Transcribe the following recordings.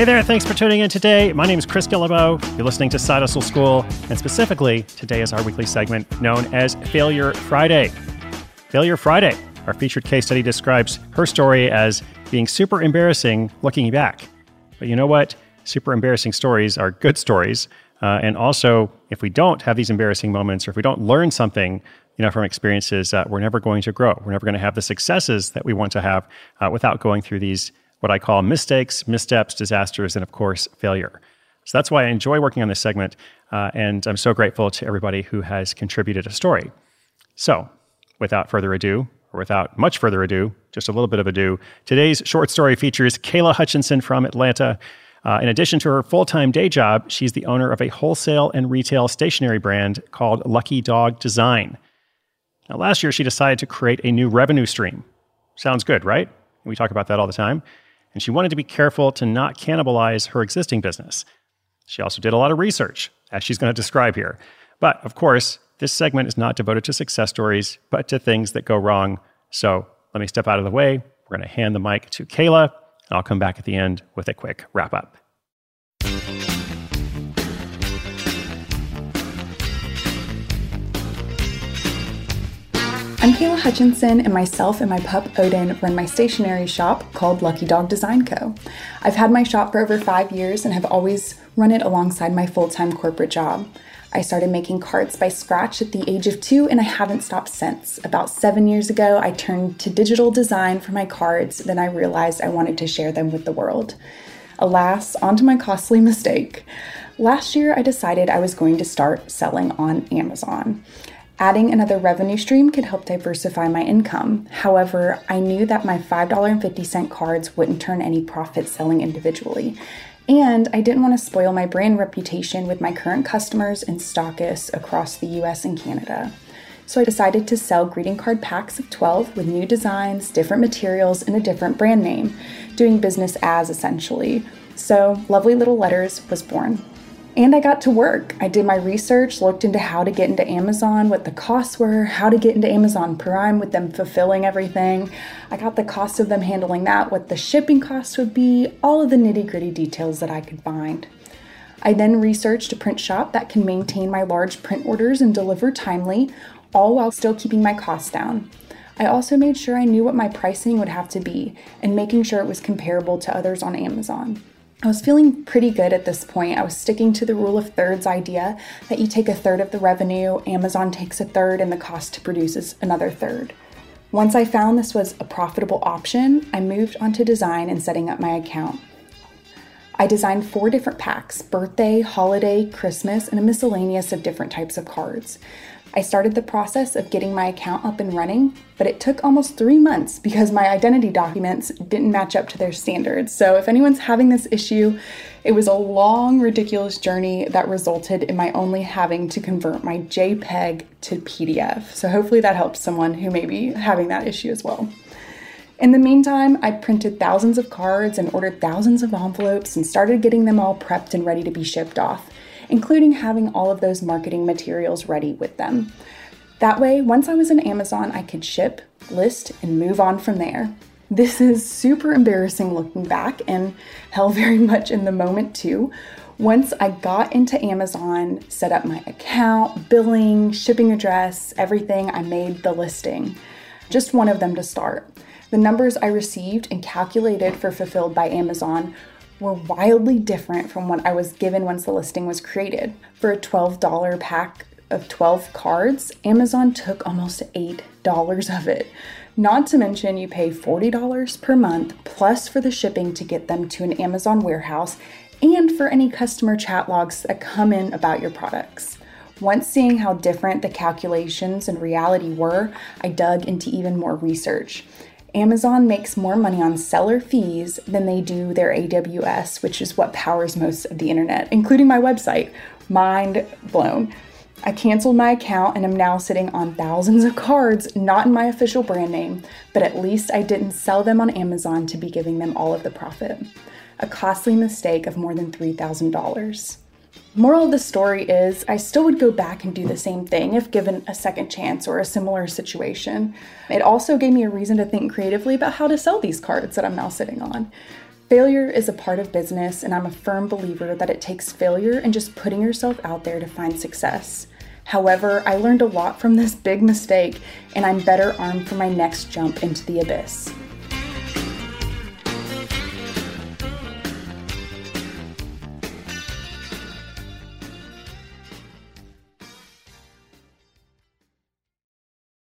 Hey there, thanks for tuning in today. My name is Chris Guillebeau. You're listening to Side Hustle School, and specifically, today is our weekly segment known as Failure Friday. Failure Friday, our featured case study describes her story as being super embarrassing looking back. But you know what? Super embarrassing stories are good stories. Uh, and also, if we don't have these embarrassing moments, or if we don't learn something, you know, from experiences, uh, we're never going to grow. We're never going to have the successes that we want to have uh, without going through these what I call mistakes, missteps, disasters, and of course, failure. So that's why I enjoy working on this segment. Uh, and I'm so grateful to everybody who has contributed a story. So, without further ado, or without much further ado, just a little bit of ado, today's short story features Kayla Hutchinson from Atlanta. Uh, in addition to her full time day job, she's the owner of a wholesale and retail stationery brand called Lucky Dog Design. Now, last year, she decided to create a new revenue stream. Sounds good, right? We talk about that all the time and she wanted to be careful to not cannibalize her existing business. She also did a lot of research, as she's going to describe here. But of course, this segment is not devoted to success stories, but to things that go wrong. So let me step out of the way. We're going to hand the mic to Kayla, and I'll come back at the end with a quick wrap up. Hutchinson, and myself and my pup Odin run my stationery shop called Lucky Dog Design Co. I've had my shop for over five years and have always run it alongside my full time corporate job. I started making cards by scratch at the age of two, and I haven't stopped since. About seven years ago, I turned to digital design for my cards, then I realized I wanted to share them with the world. Alas, onto my costly mistake. Last year, I decided I was going to start selling on Amazon. Adding another revenue stream could help diversify my income. However, I knew that my $5.50 cards wouldn't turn any profit selling individually. And I didn't want to spoil my brand reputation with my current customers and stockists across the US and Canada. So I decided to sell greeting card packs of 12 with new designs, different materials, and a different brand name, doing business as essentially. So Lovely Little Letters was born. And I got to work. I did my research, looked into how to get into Amazon, what the costs were, how to get into Amazon Prime with them fulfilling everything. I got the cost of them handling that, what the shipping costs would be, all of the nitty gritty details that I could find. I then researched a print shop that can maintain my large print orders and deliver timely, all while still keeping my costs down. I also made sure I knew what my pricing would have to be and making sure it was comparable to others on Amazon. I was feeling pretty good at this point. I was sticking to the rule of thirds idea that you take a third of the revenue, Amazon takes a third, and the cost to produce is another third. Once I found this was a profitable option, I moved on to design and setting up my account. I designed four different packs birthday, holiday, Christmas, and a miscellaneous of different types of cards. I started the process of getting my account up and running, but it took almost three months because my identity documents didn't match up to their standards. So, if anyone's having this issue, it was a long, ridiculous journey that resulted in my only having to convert my JPEG to PDF. So, hopefully, that helps someone who may be having that issue as well. In the meantime, I printed thousands of cards and ordered thousands of envelopes and started getting them all prepped and ready to be shipped off including having all of those marketing materials ready with them. That way, once I was in Amazon, I could ship, list, and move on from there. This is super embarrassing looking back and hell very much in the moment too. Once I got into Amazon, set up my account, billing, shipping address, everything, I made the listing. Just one of them to start. The numbers I received and calculated for Fulfilled by Amazon were wildly different from what I was given once the listing was created. For a $12 pack of 12 cards, Amazon took almost $8 of it. Not to mention, you pay $40 per month plus for the shipping to get them to an Amazon warehouse and for any customer chat logs that come in about your products. Once seeing how different the calculations and reality were, I dug into even more research. Amazon makes more money on seller fees than they do their AWS, which is what powers most of the internet, including my website. Mind blown. I canceled my account and am now sitting on thousands of cards, not in my official brand name, but at least I didn't sell them on Amazon to be giving them all of the profit. A costly mistake of more than $3,000. Moral of the story is I still would go back and do the same thing if given a second chance or a similar situation. It also gave me a reason to think creatively about how to sell these cards that I'm now sitting on. Failure is a part of business, and I'm a firm believer that it takes failure and just putting yourself out there to find success. However, I learned a lot from this big mistake, and I'm better armed for my next jump into the abyss.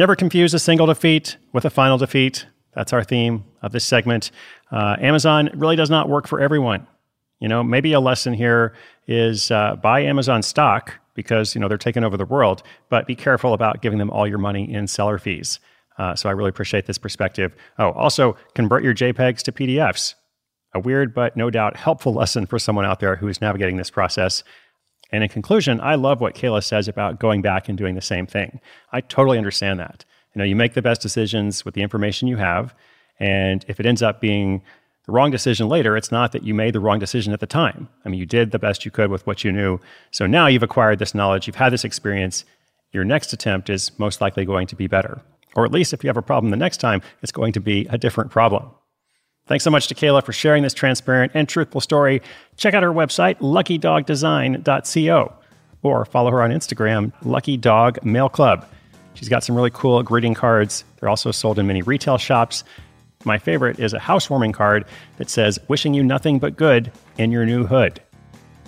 Never confuse a single defeat with a final defeat. That's our theme of this segment. Uh, Amazon really does not work for everyone. You know, maybe a lesson here is uh, buy Amazon stock because you know they're taking over the world, but be careful about giving them all your money in seller fees. Uh, so I really appreciate this perspective. Oh, also convert your JPEGs to PDFs. A weird but no doubt helpful lesson for someone out there who is navigating this process. And in conclusion, I love what Kayla says about going back and doing the same thing. I totally understand that. You know, you make the best decisions with the information you have. And if it ends up being the wrong decision later, it's not that you made the wrong decision at the time. I mean, you did the best you could with what you knew. So now you've acquired this knowledge, you've had this experience. Your next attempt is most likely going to be better. Or at least if you have a problem the next time, it's going to be a different problem. Thanks so much to Kayla for sharing this transparent and truthful story. Check out her website, luckydogdesign.co, or follow her on Instagram, Lucky Dog Mail Club. She's got some really cool greeting cards. They're also sold in many retail shops. My favorite is a housewarming card that says, Wishing you nothing but good in your new hood.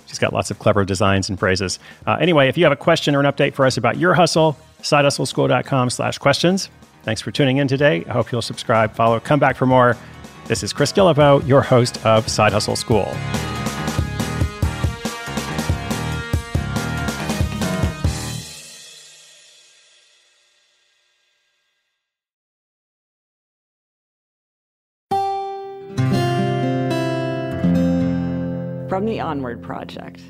She's got lots of clever designs and phrases. Uh, anyway, if you have a question or an update for us about your hustle, sidehustleschool.com slash questions. Thanks for tuning in today. I hope you'll subscribe, follow, come back for more. This is Chris Guillebeau, your host of Side Hustle School. From the Onward Project.